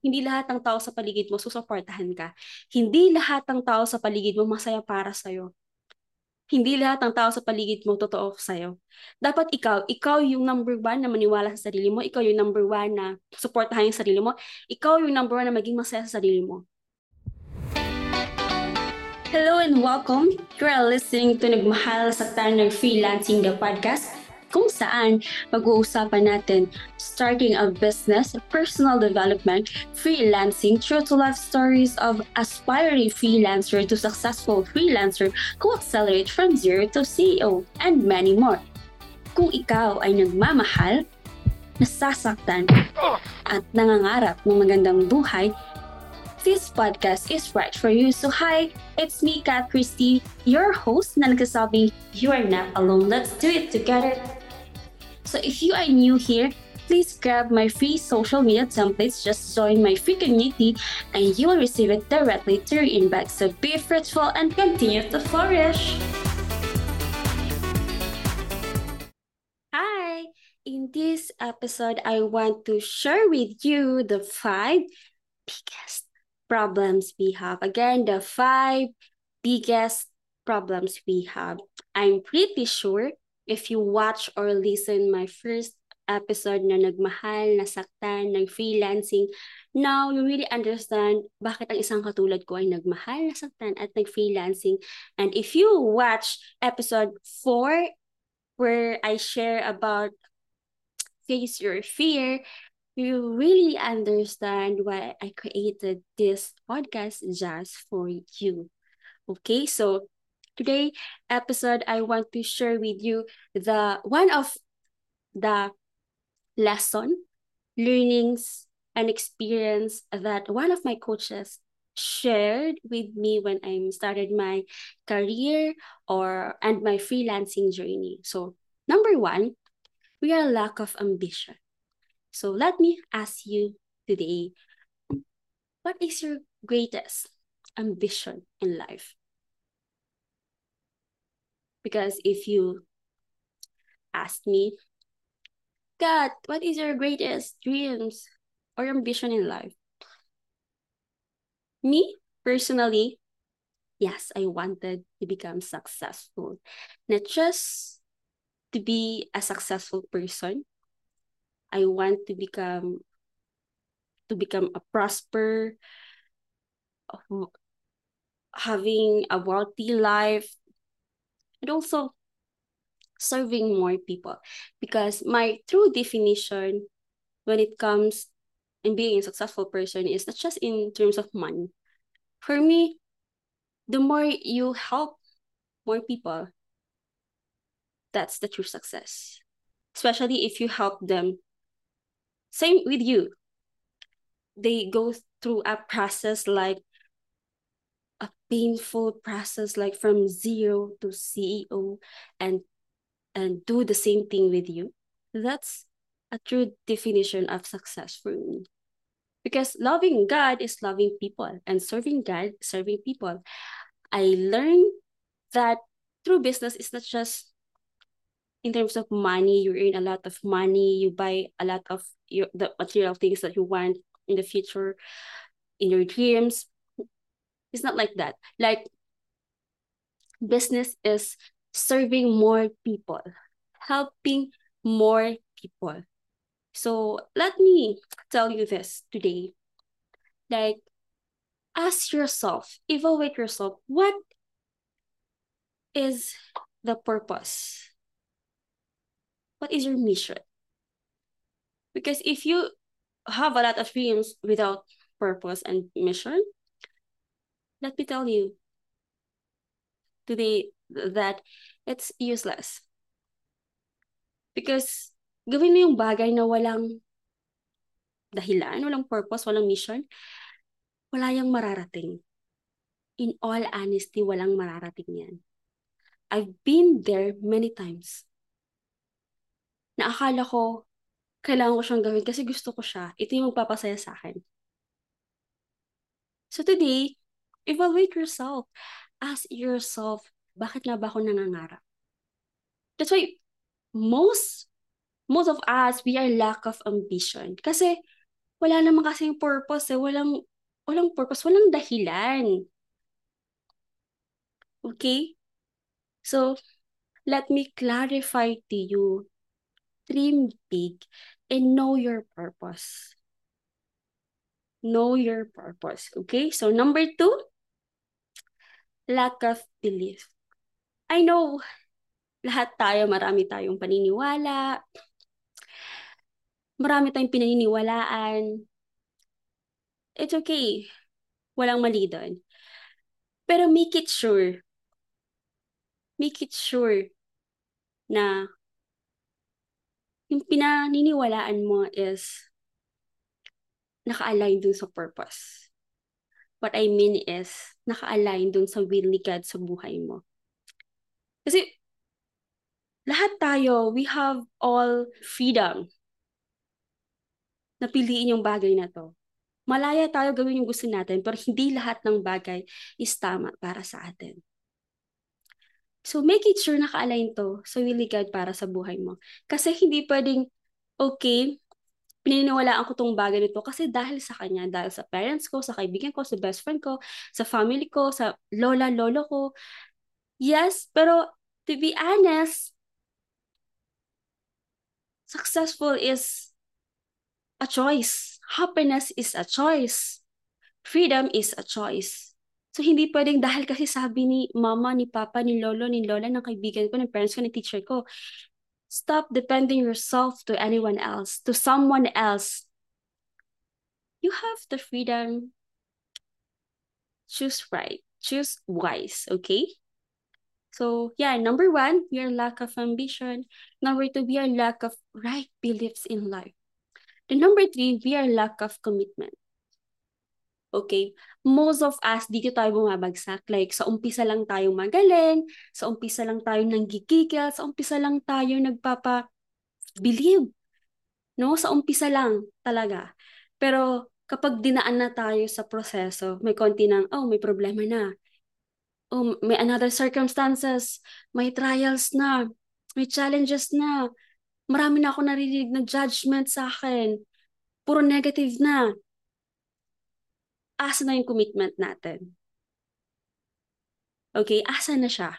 Hindi lahat ng tao sa paligid mo susuportahan ka. Hindi lahat ng tao sa paligid mo masaya para sa'yo. Hindi lahat ng tao sa paligid mo totoo sa'yo. Dapat ikaw, ikaw yung number one na maniwala sa sarili mo. Ikaw yung number one na supportahan yung sarili mo. Ikaw yung number one na maging masaya sa sarili mo. Hello and welcome. You are listening to Nagmahal sa Tanang Freelancing the Podcast kung saan pag-uusapan natin starting a business, personal development, freelancing, true to life stories of aspiring freelancer to successful freelancer who accelerate from zero to CEO, and many more. Kung ikaw ay nagmamahal, nasasaktan, at nangangarap ng magandang buhay, this podcast is right for you. So hi, it's me, Kat Christie, your host na nagsasabing, you are not alone. Let's do it together. So if you are new here, please grab my free social media templates, just join my free community, and you will receive it directly to your inbox. So be fruitful and continue to flourish. Hi! In this episode, I want to share with you the five biggest problems we have. Again, the five biggest problems we have. I'm pretty sure if you watch or listen my first episode na nagmahal, nasaktan, ng freelancing, now you really understand bakit ang isang katulad ko ay nagmahal, nasaktan, at nag-freelancing. And if you watch episode 4, where I share about face your fear, you really understand why I created this podcast just for you. Okay, so today episode I want to share with you the one of the lesson, learnings, and experience that one of my coaches shared with me when I started my career or and my freelancing journey. So number one, we are lack of ambition. So let me ask you today, what is your greatest ambition in life? Because if you ask me, God, what is your greatest dreams or ambition in life? Me, personally, yes, I wanted to become successful. Not just to be a successful person. I want to become to become a prosper um, having a wealthy life and also serving more people. Because my true definition when it comes in being a successful person is not just in terms of money. For me the more you help more people that's the true success. Especially if you help them. Same with you. They go through a process like painful process like from zero to CEO and and do the same thing with you that's a true definition of success for me. Because loving God is loving people and serving God serving people. I learned that through business is not just in terms of money you earn a lot of money you buy a lot of your the material things that you want in the future in your dreams it's not like that. Like business is serving more people, helping more people. So let me tell you this today. Like ask yourself, evaluate yourself, what is the purpose? What is your mission? Because if you have a lot of dreams without purpose and mission, let me tell you today that it's useless. Because gawin mo yung bagay na walang dahilan, walang purpose, walang mission, wala yung mararating. In all honesty, walang mararating yan. I've been there many times. Na akala ko, kailangan ko siyang gawin kasi gusto ko siya. Ito yung magpapasaya sa akin. So today, evaluate yourself. Ask yourself, bakit nga ba ako nangangarap? That's why most most of us, we are lack of ambition. Kasi wala naman kasing purpose eh. Walang, walang purpose, walang dahilan. Okay? So, let me clarify to you. Dream big and know your purpose. Know your purpose. Okay? So, number two, lack of belief. I know, lahat tayo, marami tayong paniniwala. Marami tayong pinaniniwalaan. It's okay. Walang mali doon. Pero make it sure make it sure na yung pinaniniwalaan mo is naka-align dun sa purpose. What I mean is, naka-align dun sa will ni God sa buhay mo. Kasi, lahat tayo, we have all freedom na piliin yung bagay na to. Malaya tayo gawin yung gusto natin, pero hindi lahat ng bagay is tama para sa atin. So make it sure naka-align to sa will God para sa buhay mo. Kasi hindi pwedeng, okay, pininiwalaan ko tong bagay nito kasi dahil sa kanya, dahil sa parents ko, sa kaibigan ko, sa best friend ko, sa family ko, sa lola, lolo ko. Yes, pero to be honest, successful is a choice. Happiness is a choice. Freedom is a choice. So, hindi pwedeng dahil kasi sabi ni mama, ni papa, ni lolo, ni lola, ng kaibigan ko, ng parents ko, ng teacher ko, stop depending yourself to anyone else, to someone else. You have the freedom. Choose right. Choose wise, okay? So, yeah, number one, we are lack of ambition. Number two, we are lack of right beliefs in life. The number three, we are lack of commitment. Okay? Most of us, dito tayo bumabagsak. Like, sa umpisa lang tayo magaling, sa umpisa lang tayo nanggigigil, sa umpisa lang tayo nagpapa-believe. No? Sa umpisa lang talaga. Pero kapag dinaan na tayo sa proseso, may konti ng, oh, may problema na. Oh, may another circumstances, may trials na, may challenges na. Marami na ako naririnig na judgment sa akin. Puro negative na asa na yung commitment natin? Okay, asa na siya?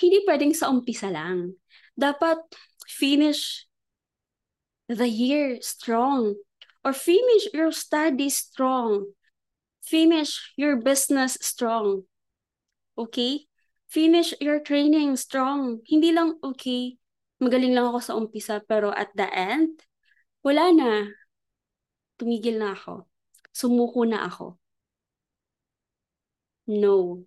Hindi pwedeng sa umpisa lang. Dapat finish the year strong or finish your study strong. Finish your business strong. Okay? Finish your training strong. Hindi lang, okay, magaling lang ako sa umpisa, pero at the end, wala na. Tumigil na ako sumuko na ako. No.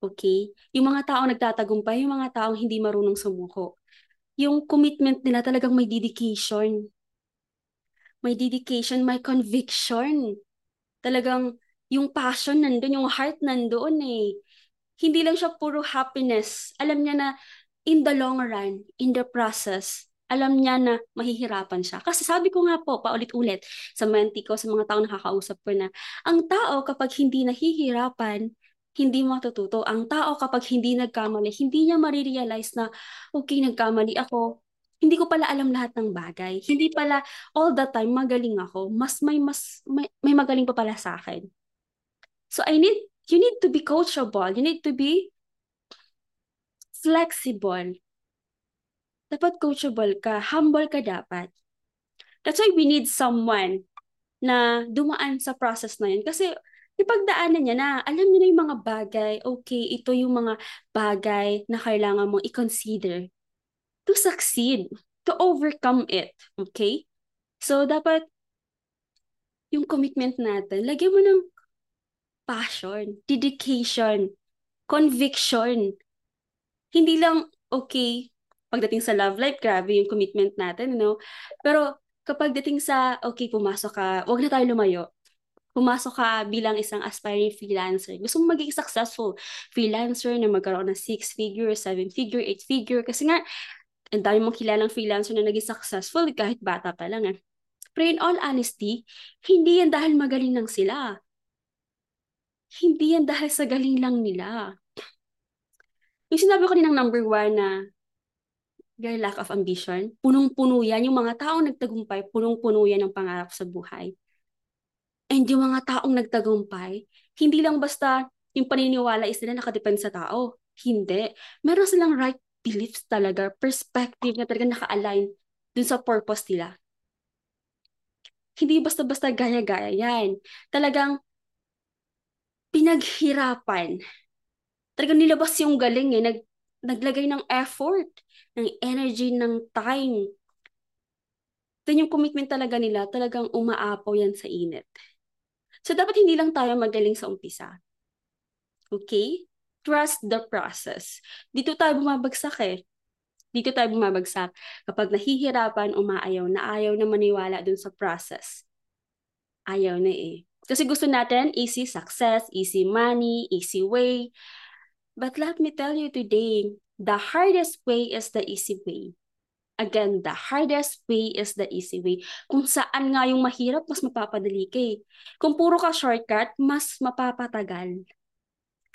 Okay? Yung mga taong nagtatagumpay, yung mga taong hindi marunong sumuko. Yung commitment nila talagang may dedication. May dedication, may conviction. Talagang yung passion nandun, yung heart nandun eh. Hindi lang siya puro happiness. Alam niya na in the long run, in the process, alam niya na mahihirapan siya. Kasi sabi ko nga po, paulit-ulit sa mentee ko, sa mga taong nakakausap ko na, ang tao kapag hindi nahihirapan, hindi matututo. Ang tao kapag hindi nagkamali, hindi niya marirealize na, okay, nagkamali ako. Hindi ko pala alam lahat ng bagay. Hindi pala all the time magaling ako. Mas may mas may, may magaling pa pala sa akin. So I need you need to be coachable. You need to be flexible dapat coachable ka, humble ka dapat. That's why we need someone na dumaan sa process na yun. Kasi ipagdaanan niya na, alam niya na yung mga bagay, okay, ito yung mga bagay na kailangan mong i-consider to succeed, to overcome it, okay? So, dapat yung commitment natin, lagyan mo ng passion, dedication, conviction. Hindi lang, okay, pagdating sa love life, grabe yung commitment natin, you know? Pero kapag dating sa, okay, pumasok ka, wag na tayo lumayo. Pumasok ka bilang isang aspiring freelancer. Gusto mo maging successful freelancer na magkaroon ng six figure, seven figure, eight figure. Kasi nga, ang dami mong kilalang freelancer na naging successful kahit bata pa lang. Eh. Pero in all honesty, hindi yan dahil magaling lang sila. Hindi yan dahil sa galing lang nila. Yung sinabi ko din ng number one na your lack of ambition. Punong-puno yan. Yung mga taong nagtagumpay, punong-puno yan ng pangarap sa buhay. And yung mga taong nagtagumpay, hindi lang basta yung paniniwala is nila nakadepend sa tao. Hindi. Meron silang right beliefs talaga, perspective na talaga naka-align dun sa purpose nila. Hindi basta-basta gaya-gaya yan. Talagang pinaghirapan. Talagang nilabas yung galing eh. Nag, naglagay ng effort, ng energy, ng time. Then yung commitment talaga nila, talagang umaapaw yan sa init. So, dapat hindi lang tayo magaling sa umpisa. Okay? Trust the process. Dito tayo bumabagsak eh. Dito tayo bumabagsak kapag nahihirapan, umaayaw na ayaw na maniwala dun sa process. Ayaw na eh. Kasi gusto natin easy success, easy money, easy way. But let me tell you today, the hardest way is the easy way. Again, the hardest way is the easy way. Kung saan nga yung mahirap, mas mapapadali ka eh. Kung puro ka shortcut, mas mapapatagal.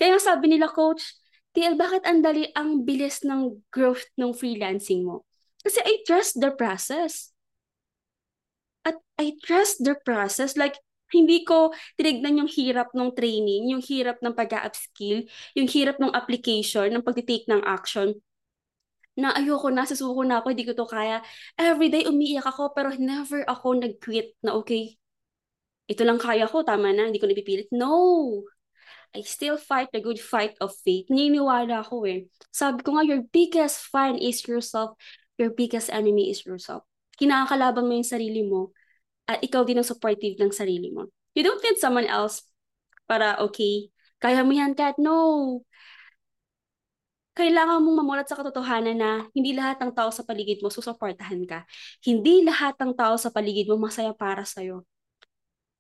Kaya sabi nila, coach, TL, bakit ang dali ang bilis ng growth ng freelancing mo? Kasi I trust the process. At I trust the process. Like, hindi ko tinignan yung hirap ng training, yung hirap ng pag-upskill, yung hirap ng application, ng pag-take ng action na ayoko na, susuko na ako, hindi ko to kaya. Everyday umiiyak ako pero never ako nag-quit na okay, ito lang kaya ko, tama na, hindi ko napipilit. No! I still fight the good fight of faith. Naniniwala ako eh. Sabi ko nga, your biggest fan is yourself. Your biggest enemy is yourself. Kinakalaban mo yung sarili mo at ikaw din ang supportive ng sarili mo. You don't need someone else para okay, kaya mo yan, Kat. No! kailangan mong mamulat sa katotohanan na hindi lahat ng tao sa paligid mo susuportahan ka. Hindi lahat ng tao sa paligid mo masaya para sa'yo.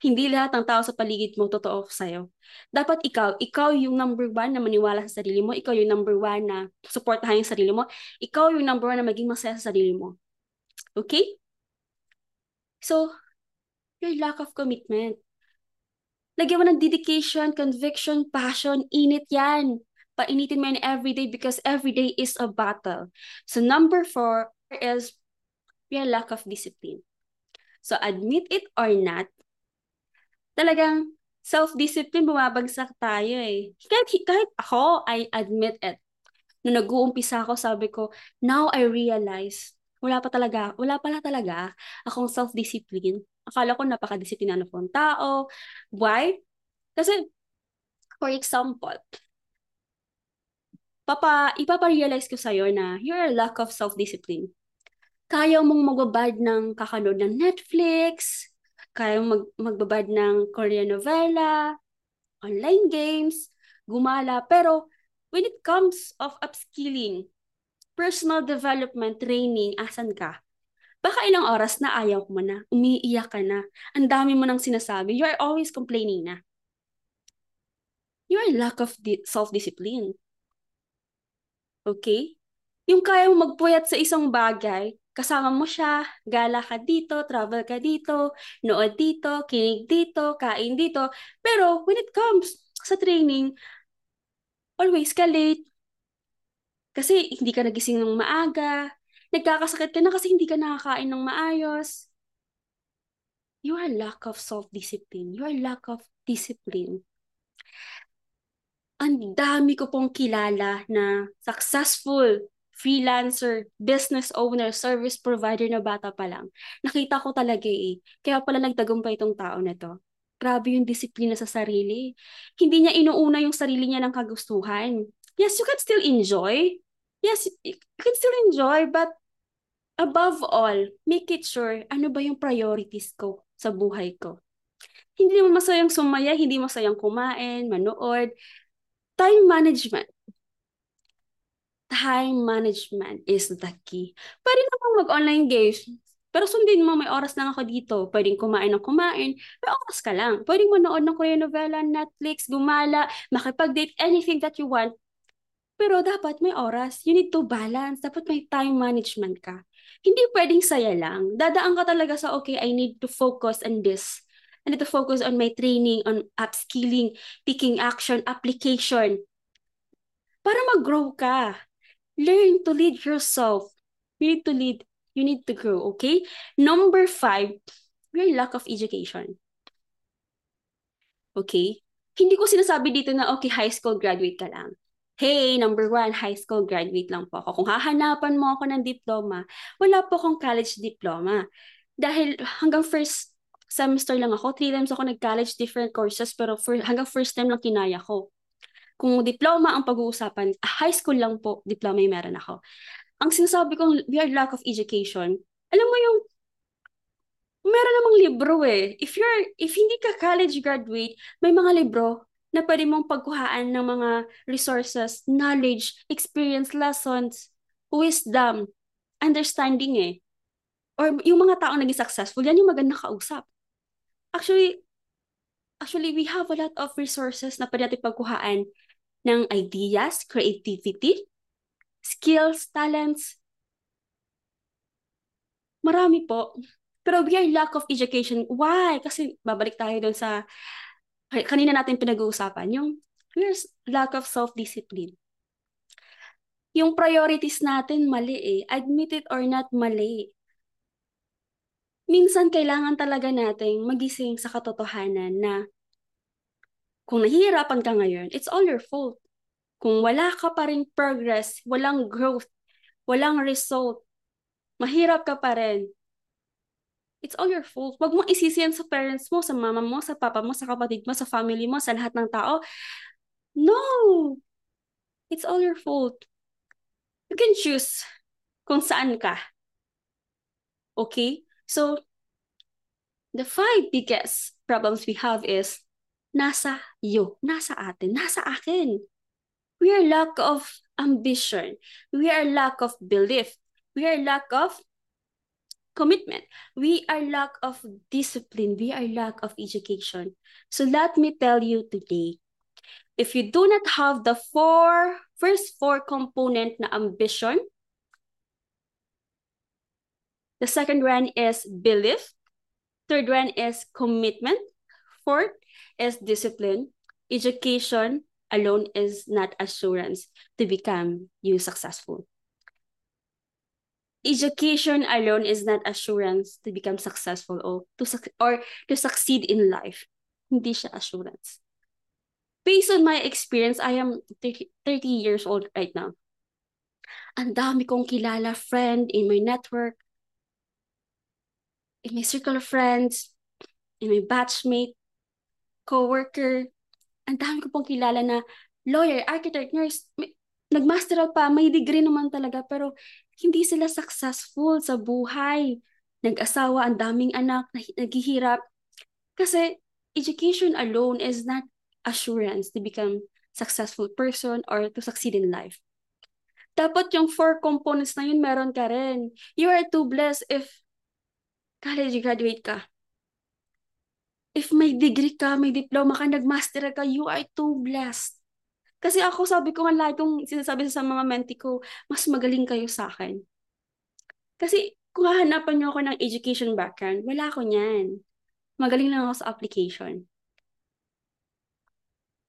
Hindi lahat ng tao sa paligid mo totoo sa'yo. Dapat ikaw, ikaw yung number one na maniwala sa sarili mo, ikaw yung number one na suportahan yung sarili mo, ikaw yung number one na maging masaya sa sarili mo. Okay? So, your lack of commitment. Lagyan mo ng dedication, conviction, passion, init yan painitin mo yan everyday because everyday is a battle. So number four is your lack of discipline. So admit it or not, talagang self-discipline, bumabagsak tayo eh. Kahit, kahit ako, I admit it. Nung nag-uumpisa ako, sabi ko, now I realize, wala pa talaga, wala pala talaga akong self-discipline. Akala ko napaka-disiplinado kong tao. Why? Kasi, for example, papa, ipapa-realize ko sa'yo na you're a lack of self-discipline. Kaya mong magbabad ng kakanood ng Netflix, kaya mong mag magbabad ng Korean novela, online games, gumala. Pero when it comes of upskilling, personal development, training, asan ka? Baka ilang oras na ayaw mo na, umiiyak ka na, ang dami mo nang sinasabi, you are always complaining na. You are lack of self-discipline. Okay? Yung kaya mo magpuyat sa isang bagay, kasama mo siya, gala ka dito, travel ka dito, nood dito, kinig dito, kain dito. Pero when it comes sa training, always ka late. Kasi hindi ka nagising ng maaga. Nagkakasakit ka na kasi hindi ka nakakain ng maayos. You are lack of self-discipline. You are lack of discipline ang dami ko pong kilala na successful freelancer, business owner, service provider na bata pa lang. Nakita ko talaga eh. Kaya pala nagtagumpay itong tao na to. Grabe yung disiplina sa sarili. Hindi niya inuuna yung sarili niya ng kagustuhan. Yes, you can still enjoy. Yes, you can still enjoy, but above all, make it sure ano ba yung priorities ko sa buhay ko. Hindi mo masayang sumaya, hindi masayang kumain, manood, time management. Time management is the key. Pwede namang mag-online games, pero sundin mo, may oras lang ako dito. Pwedeng kumain ng kumain, may oras ka lang. Pwedeng manood ng Korean novela, Netflix, gumala, makipag-date, anything that you want. Pero dapat may oras. You need to balance. Dapat may time management ka. Hindi pwedeng saya lang. Dadaan ka talaga sa, okay, I need to focus on this. I need to focus on my training, on upskilling, taking action, application. Para mag-grow ka. Learn to lead yourself. You need to lead. You need to grow, okay? Number five, your lack of education. Okay? Hindi ko sinasabi dito na, okay, high school graduate ka lang. Hey, number one, high school graduate lang po ako. Kung hahanapan mo ako ng diploma, wala po akong college diploma. Dahil hanggang first semester lang ako, three times ako nag-college different courses, pero for, hanggang first time lang kinaya ko. Kung diploma ang pag-uusapan, high school lang po, diploma yung meron ako. Ang sinasabi kong we are lack of education, alam mo yung meron namang libro eh. If you're, if hindi ka college graduate, may mga libro na pwede mong pagkuhaan ng mga resources, knowledge, experience, lessons, wisdom, understanding eh. Or yung mga taong naging successful, yan yung magandang kausap. Actually, actually, we have a lot of resources na pwede natin pagkuhaan ng ideas, creativity, skills, talents. Marami po. Pero we are lack of education. Why? Kasi babalik tayo doon sa kanina natin pinag-uusapan, yung here's lack of self-discipline. Yung priorities natin mali eh. Admit it or not, mali. Minsan kailangan talaga nating magising sa katotohanan na kung nahihirapan ka ngayon, it's all your fault. Kung wala ka pa rin progress, walang growth, walang result, mahirap ka pa rin, it's all your fault. Huwag mo isisi yan sa parents mo, sa mama mo, sa papa mo, sa kapatid mo, sa family mo, sa lahat ng tao. No! It's all your fault. You can choose kung saan ka. Okay? So, the five biggest problems we have is nasa iyo, nasa atin, nasa akin. We are lack of ambition. We are lack of belief. We are lack of commitment. We are lack of discipline. We are lack of education. So let me tell you today, if you do not have the four first four component na ambition, the second one is belief, third one is commitment, fourth is discipline. Education alone is not assurance to become you successful education alone is not assurance to become successful or to or to succeed in life. Hindi siya assurance. Based on my experience, I am 30, 30 years old right now. Ang dami kong kilala friend in my network, in my circle of friends, in my batchmate, co-worker. Ang dami ko pong kilala na lawyer, architect, nurse, may, nag-master pa, may degree naman talaga, pero hindi sila successful sa buhay. Nag-asawa, ang daming anak, naghihirap. Kasi education alone is not assurance to become successful person or to succeed in life. Dapat yung four components na yun, meron ka rin. You are too blessed if college graduate ka. If may degree ka, may diploma ka, nagmaster ka, you are too blessed. Kasi ako sabi ko nga lahat kong sinasabi sa mga menti ko, mas magaling kayo sa akin. Kasi kung hahanapan niyo ako ng education background, wala ako niyan. Magaling lang ako sa application.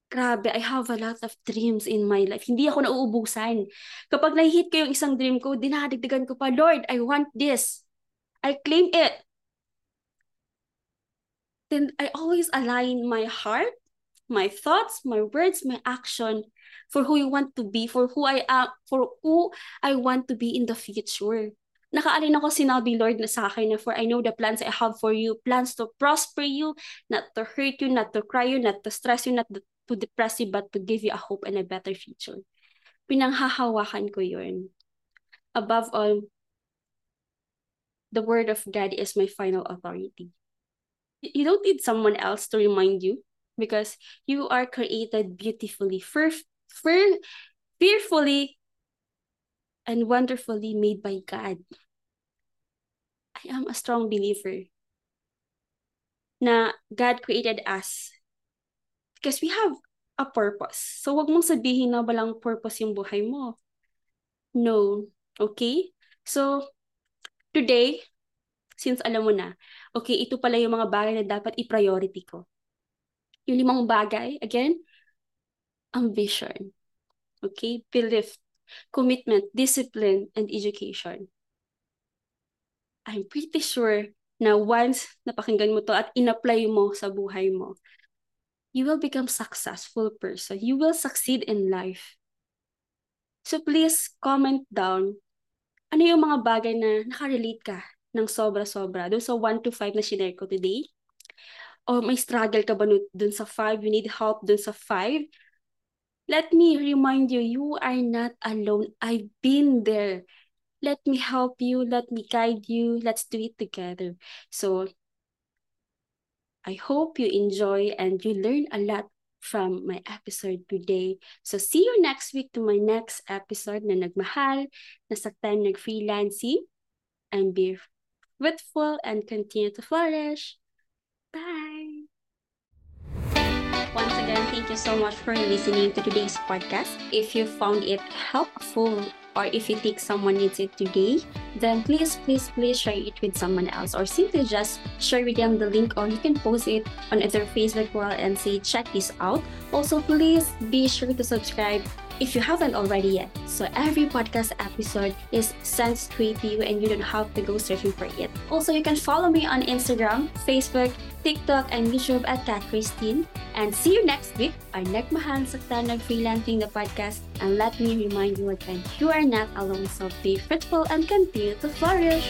Grabe, I have a lot of dreams in my life. Hindi ako nauubusan. Kapag nahihit ko yung isang dream ko, dinadagdagan ko pa, Lord, I want this. I claim it. Then I always align my heart my thoughts, my words, my action for who you want to be, for who I am, for who I want to be in the future. Nakaalin ako sinabi Lord na sa akin na for I know the plans I have for you, plans to prosper you, not to hurt you, not to cry you, not to stress you, not to depress you, but to give you a hope and a better future. Pinanghahawakan ko yun. Above all, the word of God is my final authority. You don't need someone else to remind you because you are created beautifully, fear, fear, fearfully and wonderfully made by God. I am a strong believer na God created us because we have a purpose. So wag mong sabihin na walang purpose yung buhay mo. No. Okay? So, today, since alam mo na, okay, ito pala yung mga bagay na dapat i-priority ko. Yung limang bagay, again, ambition. Okay? Belief, commitment, discipline, and education. I'm pretty sure na once napakinggan mo to at in-apply mo sa buhay mo, you will become successful person. You will succeed in life. So please comment down ano yung mga bagay na nakarelate ka ng sobra-sobra doon sa 1 to 5 na shinare ko today. O may struggle ka ba dun sa 5, you need help dun sa 5. Let me remind you, you are not alone. I've been there. Let me help you. Let me guide you. Let's do it together. So, I hope you enjoy and you learn a lot from my episode today. So, see you next week to my next episode na nagmahal, nasaktan, nag-freelancing, and be fruitful and continue to flourish. Bye! Once again, thank you so much for listening to today's podcast. If you found it helpful or if you think someone needs it today, then please, please, please share it with someone else or simply just share with them the link or you can post it on either Facebook wall and say, check this out. Also, please be sure to subscribe if you haven't already yet. So every podcast episode is sent straight to you and you don't have to go searching for it. Also, you can follow me on Instagram, Facebook, TikTok, and YouTube at Kat Christine. And see you next week. Our nagmahal sa Tanag Freelancing the podcast. And let me remind you again, you are not alone, so be fruitful and continue to flourish.